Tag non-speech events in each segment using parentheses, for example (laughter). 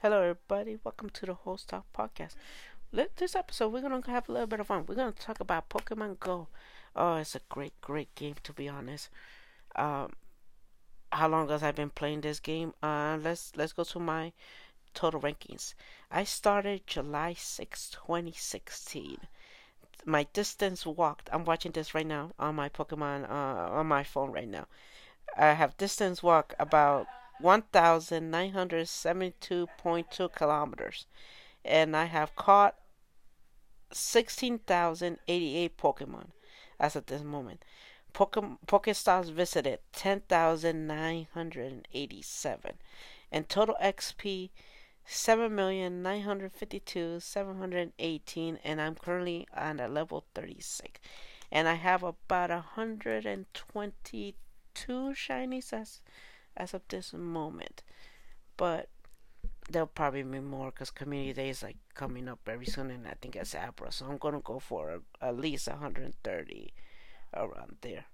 Hello, everybody. Welcome to the Host Talk Podcast. This episode, we're going to have a little bit of fun. We're going to talk about Pokemon Go. Oh, it's a great, great game, to be honest. Um, how long has I been playing this game? Uh, let's let's go to my total rankings. I started July 6, 2016. My distance walked. I'm watching this right now on my Pokemon uh, on my phone right now. I have distance walk about 1,972.2 kilometers, and I have caught 16,088 Pokemon as of this moment. Poke- Pokestops visited 10,987, and total XP 7,952,718, and I'm currently on a level 36. And I have about 122 shinies as as of this moment. But there'll probably be more because community day is like coming up very soon, and I think it's Abra, so I'm gonna go for at least 130 around there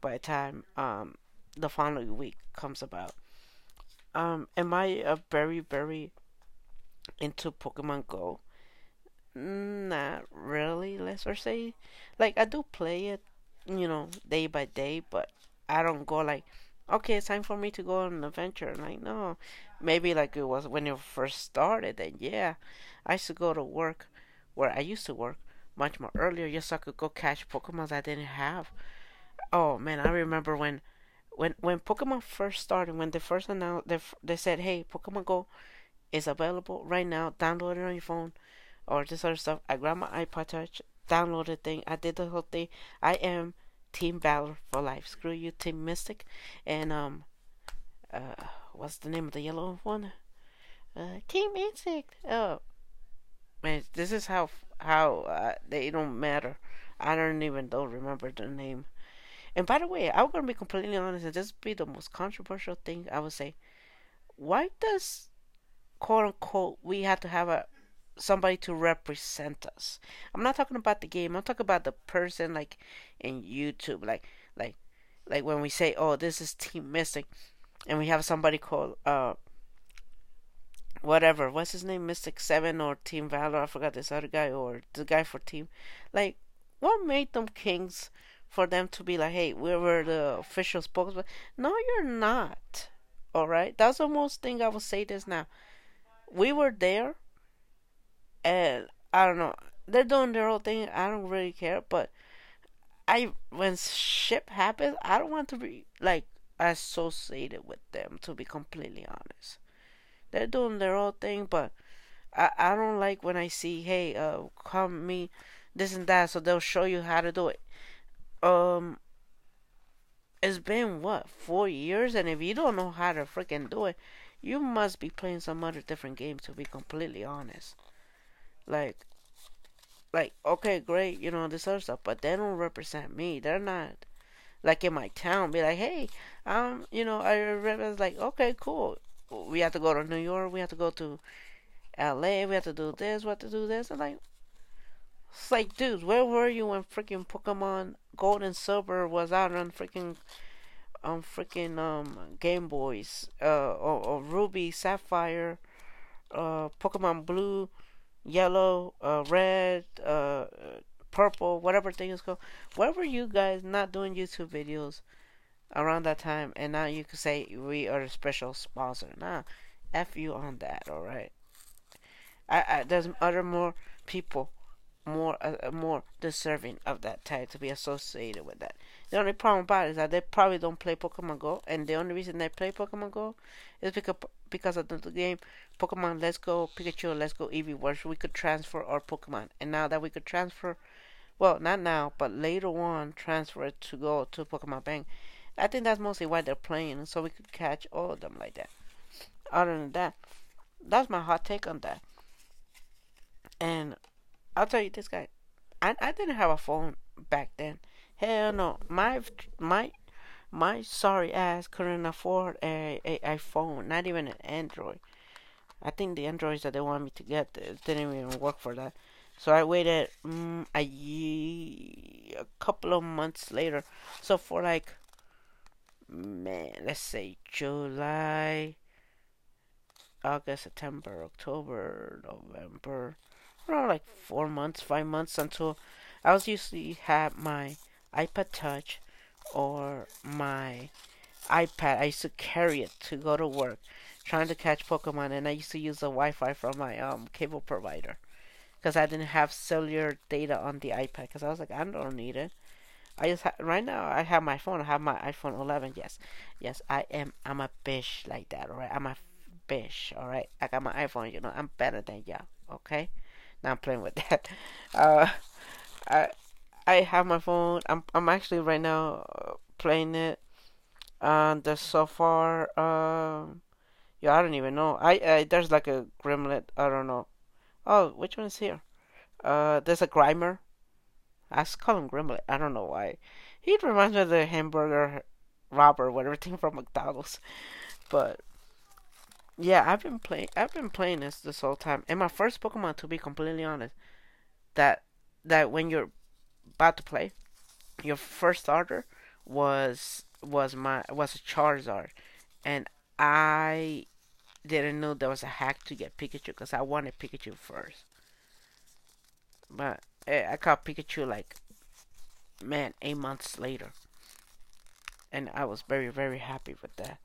by the time um the following week comes about. Um, am I very very into Pokemon Go? Not really. Let's say, like I do play it, you know, day by day, but I don't go like okay, it's time for me to go on an adventure. Like, no, maybe like it was when you first started. Then yeah, I used to go to work where I used to work much more earlier, just so I could go catch Pokemon that I didn't have. Oh man, I remember when, when when Pokemon first started, when they first announced, they they said, hey, Pokemon Go is available right now. Download it on your phone, or this other stuff. I grabbed my iPod Touch, downloaded thing. I did the whole thing. I am Team Valor for life. Screw you, Team Mystic. And um, uh, what's the name of the yellow one? Uh, Team Insect. Oh, man, this is how how uh, they don't matter. I don't even don't remember the name. And by the way, I'm gonna be completely honest, and this be the most controversial thing I would say. Why does quote unquote we have to have a somebody to represent us. I'm not talking about the game. I'm talking about the person like in YouTube, like like like when we say, "Oh, this is Team Mystic," and we have somebody called uh whatever, what's his name, Mystic Seven or Team Valor. I forgot this other guy or the guy for Team. Like, what made them kings for them to be like, "Hey, we were the official spokesman"? No, you're not. All right, that's the most thing I will say this now. We were there and I don't know. They're doing their own thing. I don't really care, but I when shit happens, I don't want to be like associated with them. To be completely honest, they're doing their own thing, but I I don't like when I see hey uh come me this and that, so they'll show you how to do it. Um, it's been what four years, and if you don't know how to freaking do it, you must be playing some other different game. To be completely honest. Like, like okay, great, you know this other stuff, but they don't represent me. They're not like in my town. Be like, hey, um, you know, I was like, okay, cool. We have to go to New York. We have to go to L.A. We have to do this. We have to do this. And like, it's like, dude, where were you when freaking Pokemon Gold and Silver was out on freaking on freaking um Game Boys, uh, or, or Ruby, Sapphire, uh, Pokemon Blue yellow, uh, red, uh, purple, whatever thing is called. Why were you guys not doing YouTube videos around that time? And now you can say we are a special sponsor. Nah, f you on that. All right. I, I there's other more people more uh, more deserving of that tag to be associated with that. The only problem about it is that they probably don't play Pokemon Go, and the only reason they play Pokemon Go is because because of the game Pokemon Let's Go Pikachu Let's Go Eevee, where we could transfer our Pokemon, and now that we could transfer, well, not now, but later on, transfer it to go to Pokemon Bank. I think that's mostly why they're playing, so we could catch all of them like that. Other than that, that's my hot take on that. And I'll tell you this guy, I I didn't have a phone back then. Hell no, my my my sorry ass couldn't afford a, a iPhone, not even an Android. I think the Androids that they wanted me to get didn't even work for that. So I waited um, a a couple of months later. So for like, man, let's say July, August, September, October, November, around like four months, five months until I was usually had my iPod Touch or my iPad. I used to carry it to go to work, trying to catch Pokemon, and I used to use the Wi-Fi from my um cable provider because I didn't have cellular data on the iPad because I was like I don't need it. I just ha- right now I have my phone. I have my iPhone 11. Yes, yes, I am. I'm a bitch like that. All right, I'm a bitch. All right, I got my iPhone. You know, I'm better than y'all. Okay, now I'm playing with (laughs) that. Uh, I I have my phone. I'm I'm actually right now uh, playing it. And uh, so far, um, yeah, I don't even know. I, I there's like a Grimlet. I don't know. Oh, which one is here? Uh, there's a Grimer. I call him Grimlet. I don't know why. He reminds me of the hamburger robber, whatever thing from McDonald's. But yeah, I've been playing. I've been playing this this whole time. And my first Pokemon, to be completely honest, that that when you're about to play, your first starter was was my was a Charizard, and I didn't know there was a hack to get Pikachu because I wanted Pikachu first. But eh, I caught Pikachu like man eight months later, and I was very very happy with that.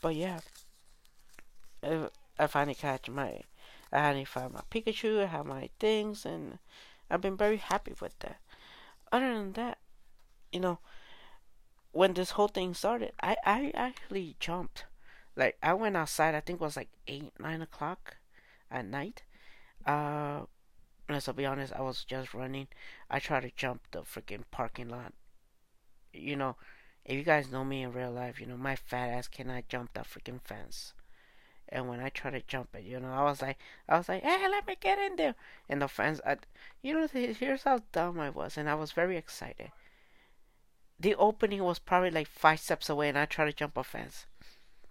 But yeah, I finally catch my I finally found my Pikachu. I have my things, and I've been very happy with that. Other than that, you know, when this whole thing started, I I actually jumped. Like I went outside. I think it was like eight nine o'clock at night. Uh, let's be honest. I was just running. I tried to jump the freaking parking lot. You know, if you guys know me in real life, you know my fat ass cannot jump that freaking fence. And when I tried to jump it, you know, I was like, I was like, hey, let me get in there. And the fence, I, you know, here's how dumb I was, and I was very excited. The opening was probably like five steps away, and I tried to jump a fence,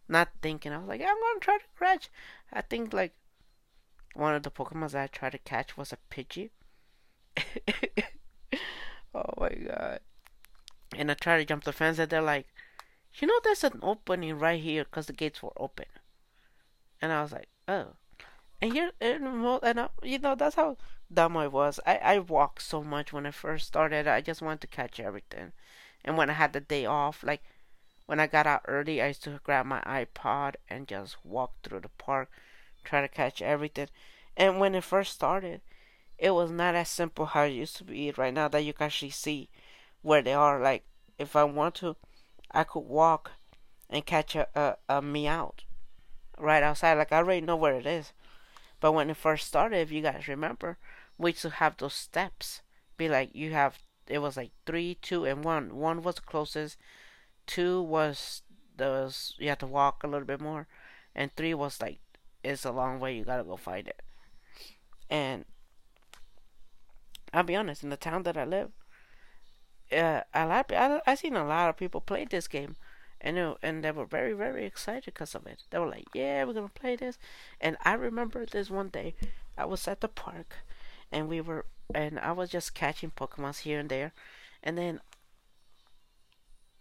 not thinking. I was like, I'm gonna try to catch. I think like one of the Pokemons I tried to catch was a Pidgey. (laughs) oh my god! And I tried to jump the fence, and they're like, you know, there's an opening right here because the gates were open. And I was like, oh. And here, and, and I, you know, that's how dumb I was. I, I walked so much when I first started. I just wanted to catch everything. And when I had the day off, like when I got out early, I used to grab my iPod and just walk through the park, try to catch everything. And when it first started, it was not as simple how it used to be right now that you can actually see where they are. Like, if I want to, I could walk and catch a, a, a Meowth right outside. Like I already know where it is. But when it first started, if you guys remember, we used to have those steps. Be like you have it was like three, two, and one. One was the closest. Two was the you had to walk a little bit more, and three was like it's a long way. You gotta go find it. And I'll be honest, in the town that I live, uh, a lot I I seen a lot of people play this game and it, and they were very very excited because of it. They were like, "Yeah, we're gonna play this." And I remember this one day, I was at the park, and we were, and I was just catching Pokemons here and there, and then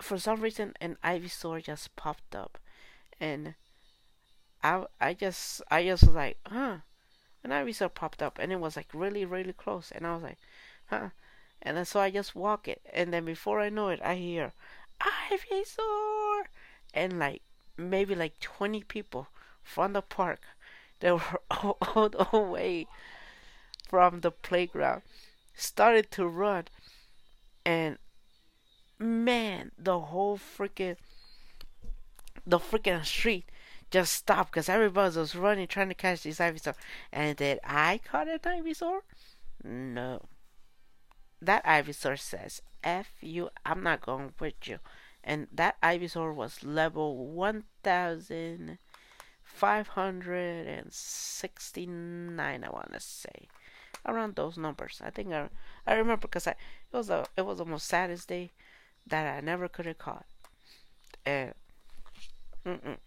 for some reason an Ivysaur just popped up, and I I just I just was like, huh, an Ivysaur popped up, and it was like really really close, and I was like, huh. And then so I just walk it, and then before I know it, I hear Ivysaur! And like maybe like 20 people from the park (laughs) that were (laughs) all, all the way from the playground started to run. And man, the whole freaking the freaking street just stopped because everybody was running trying to catch this Ivysaur. And did I caught an Ivysaur? No. That Ivysaur says, F you, I'm not going with you. And that Ivysaur was level 1569, I want to say. Around those numbers. I think I, I remember because I, it was a, it was almost saddest day that I never could have caught. And mm-mm-mm.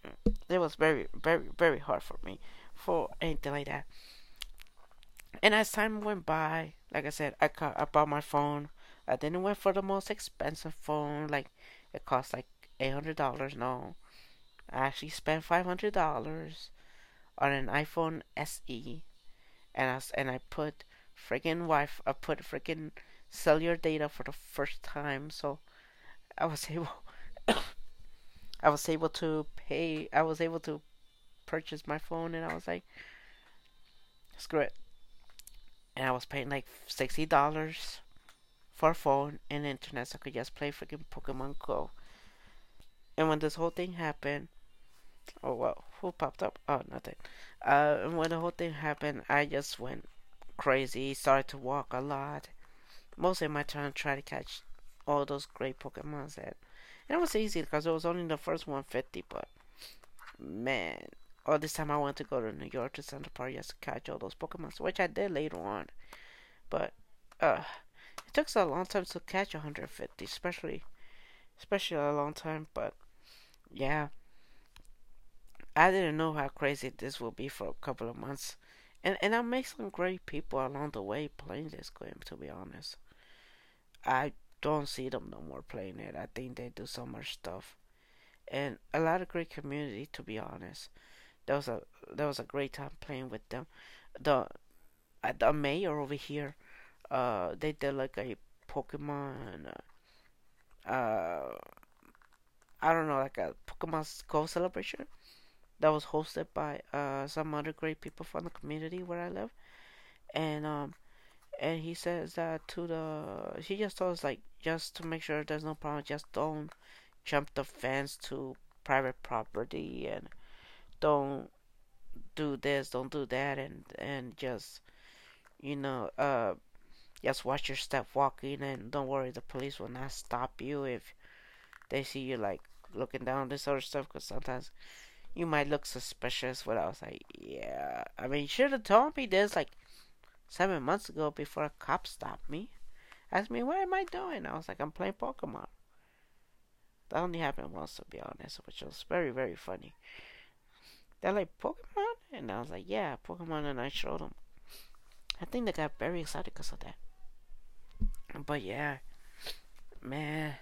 it was very, very, very hard for me for anything like that. And as time went by, like I said, I, caught, I bought my phone I didn't went for the most expensive phone. Like it cost like eight hundred dollars. No, I actually spent five hundred dollars on an iPhone SE, and I and I put freaking wife I put freaking cellular data for the first time, so I was able (coughs) I was able to pay I was able to purchase my phone and I was like screw it. And I was paying like sixty dollars for a phone and internet so I could just play freaking Pokemon Go. And when this whole thing happened oh well, who popped up? Oh nothing. Uh and when the whole thing happened I just went crazy, started to walk a lot. Mostly my turn try to catch all those great Pokemons that and it was easy because it was only the first 150 but man all this time I wanted to go to New York to Center Park just to catch all those Pokemon, which I did later on. But uh, it took a long time to catch 150, especially, especially a long time. But yeah, I didn't know how crazy this will be for a couple of months, and and I met some great people along the way playing this game. To be honest, I don't see them no more playing it. I think they do so much stuff, and a lot of great community. To be honest that was a that was a great time playing with them. The the mayor over here, uh, they did like a Pokemon, uh, uh, I don't know, like a Pokemon Go celebration that was hosted by uh some other great people from the community where I live, and um, and he says that to the he just told us like just to make sure there's no problem, just don't jump the fence to private property and don't do this, don't do that, and and just you know uh just watch your step walking, and don't worry, the police will not stop you if they see you like looking down this of stuff, because sometimes you might look suspicious. But I was like, yeah, I mean, you should have told me this like seven months ago before a cop stopped me. Asked me, what am I doing? I was like, I'm playing Pokemon. That only happened once, to be honest, which was very, very funny. They're like, Pokemon? And I was like, yeah, Pokemon. And I showed them. I think they got very excited because of that. But yeah, man.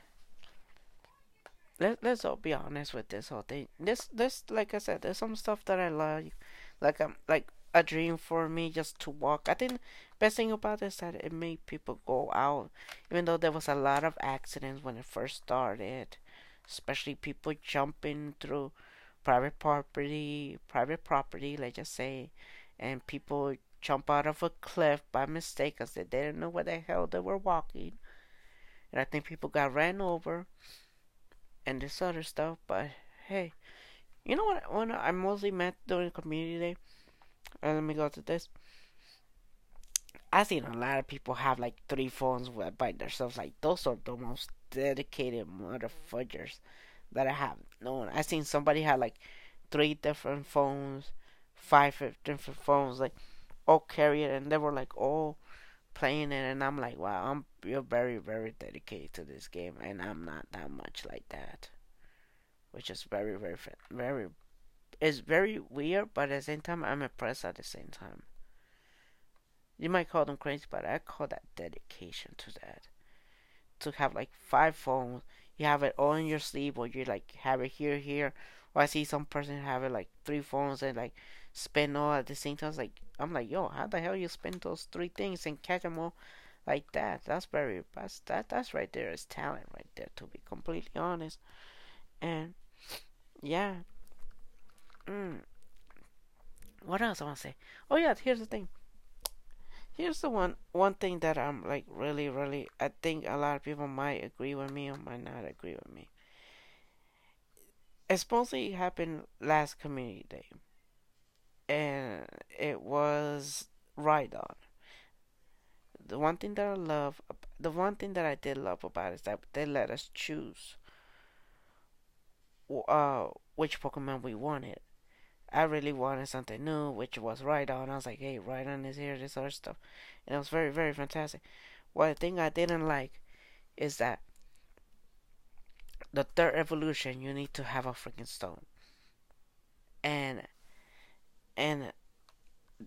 Let, let's all be honest with this whole thing. This, this, like I said, there's some stuff that I like. Like, I'm, like, a dream for me just to walk. I think best thing about this that it made people go out, even though there was a lot of accidents when it first started, especially people jumping through private property, private property, let's just say, and people jump out of a cliff by mistake because they didn't know where the hell they were walking. And I think people got ran over and this other stuff. But hey, you know what? When I mostly met during community day, let me go to this. I've seen a lot of people have like three phones by themselves. Like those are the most dedicated motherfuckers that I have known. I seen somebody had like three different phones, five different phones, like all carry it, and they were like all playing it, and I'm like, wow, I'm you're very very dedicated to this game, and I'm not that much like that, which is very very very it's very weird, but at the same time, I'm impressed at the same time. You might call them crazy, but I call that dedication to that. To have like five phones, you have it all in your sleeve, or you like have it here, here. Or I see some person have it like three phones and like spin all at the same time. Like I'm like, yo, how the hell you spin those three things and catch them all like that? That's very that's that that's right there is talent right there. To be completely honest, and yeah. Mm. What else I want to say? Oh yeah, here's the thing here's the one one thing that I'm like really really I think a lot of people might agree with me or might not agree with me. It mostly happened last community day. And it was right on. The one thing that I love the one thing that I did love about it is that they let us choose uh which Pokemon we wanted. I really wanted something new, which was Rhydon. I was like, hey, Rhydon is here, this other stuff. And it was very, very fantastic. One thing I didn't like is that the third evolution, you need to have a freaking stone. And, and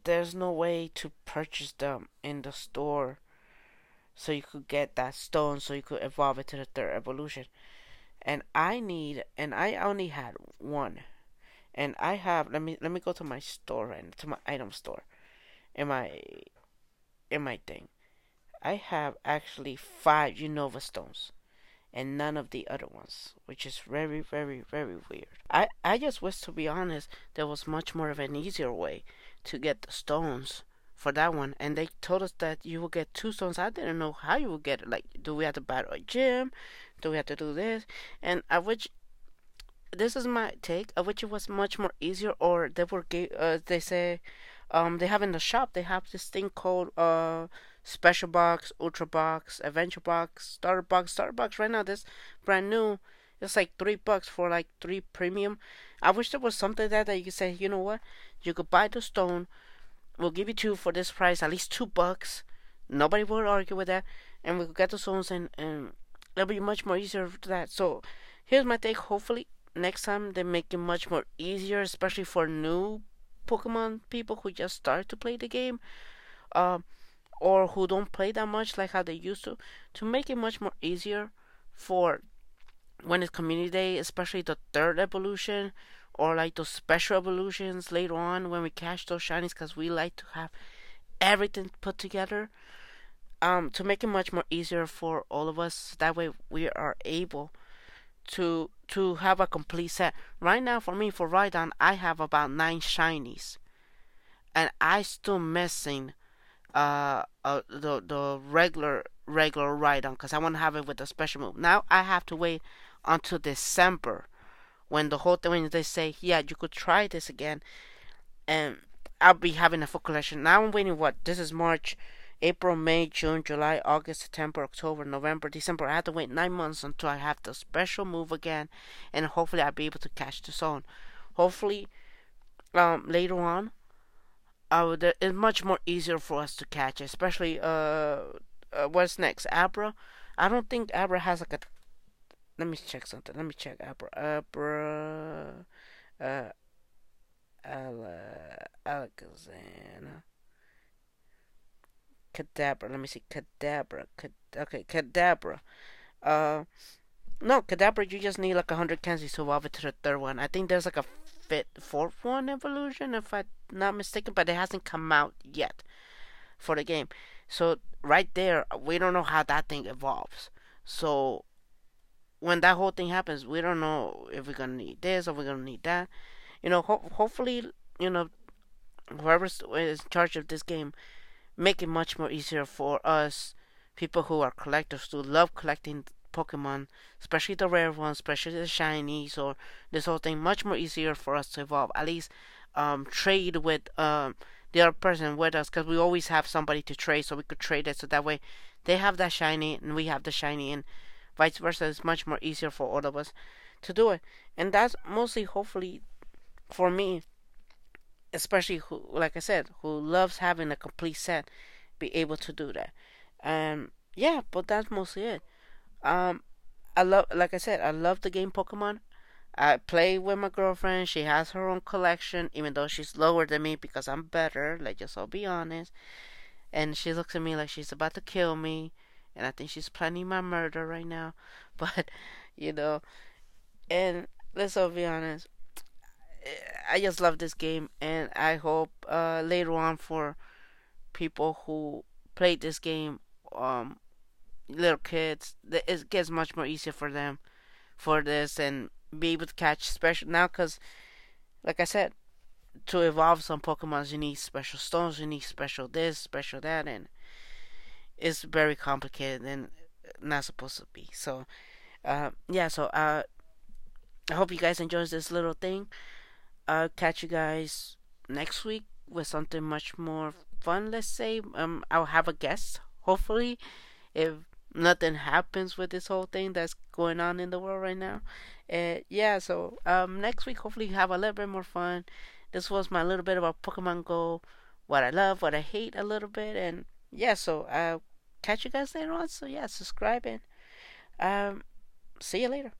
there's no way to purchase them in the store so you could get that stone so you could evolve it to the third evolution. And I need, and I only had one and I have let me let me go to my store right to my item store, in my in my thing. I have actually five Unova stones and none of the other ones, which is very, very, very weird. I, I just wish, to be honest, there was much more of an easier way to get the stones for that one. And they told us that you will get two stones. I didn't know how you would get it. Like, do we have to battle a gym? Do we have to do this? And I wish this is my take. I wish it was much more easier, or they were uh, they say um they have in the shop they have this thing called uh special box, ultra box, adventure box, starter box, starter box. Right now, this brand new. It's like three bucks for like three premium. I wish there was something there that you could say, you know what, you could buy the stone. We'll give you two for this price, at least two bucks. Nobody will argue with that, and we could get the stones and and it'll be much more easier for that. So here's my take. Hopefully next time they make it much more easier, especially for new Pokemon people who just start to play the game. Um, or who don't play that much like how they used to to make it much more easier for when it's community day especially the third evolution or like those special evolutions later on when we catch those shinies because we like to have everything put together um, to make it much more easier for all of us that way we are able to to have a complete set right now for me for Rhydon I have about nine shinies and I still missing uh, uh the the regular regular Rhydon because I want to have it with the special move. Now I have to wait until December when the whole thing when they say yeah you could try this again, and I'll be having a full collection. Now I'm waiting. What this is March. April, May, June, July, August, September, October, November, December. I have to wait nine months until I have the special move again, and hopefully I'll be able to catch the zone. Hopefully, um, later on, uh, it's much more easier for us to catch, especially uh, uh, what's next, Abra. I don't think Abra has like a. Let me check something. Let me check Abra. Abra. Uh, Ala, Kadabra. Let me see. Kadabra. Kad, okay, Kadabra. Uh, no, Kadabra, You just need like a hundred candies to evolve it to the third one. I think there's like a fit fourth one evolution, if I'm not mistaken, but it hasn't come out yet for the game. So right there, we don't know how that thing evolves. So when that whole thing happens, we don't know if we're gonna need this or we're gonna need that. You know, ho- hopefully, you know, whoever's in charge of this game, make it much more easier for us, people who are collectors, who love collecting Pokemon, especially the rare ones, especially the shinies or this whole thing, much more easier for us to evolve. At least um, trade with um, the other person with us because we always have somebody to trade, so we could trade it. So that way, they have that shiny and we have the shiny, and vice versa. It's much more easier for all of us to do it, and that's mostly, hopefully, for me, especially who, like I said, who loves having a complete set, be able to do that. Um, yeah, but that's mostly it. Um, I love, like I said, I love the game Pokemon. I play with my girlfriend. She has her own collection, even though she's lower than me because I'm better. Like just I'll be honest. And she looks at me like she's about to kill me, and I think she's planning my murder right now. (laughs) But you know, and let's all be honest. I just love this game, and I hope uh, later on for people who played this game um, little kids, it gets much more easier for them for this and be able to catch special now because, like I said, to evolve some Pokemons you need special stones, you need special this, special that, and it's very complicated and not supposed to be. So, uh, yeah. So, uh, I hope you guys enjoy this little thing. I'll catch you guys next week with something much more fun. Let's say um, I'll have a guest. Hopefully, if nothing happens with this whole thing that's going on in the world right now. And yeah, so um, next week hopefully have a little bit more fun. This was my little bit about Pokemon Go, what I love, what I hate a little bit, and yeah. So I'll catch you guys later on. So yeah, subscribe and um, see you later.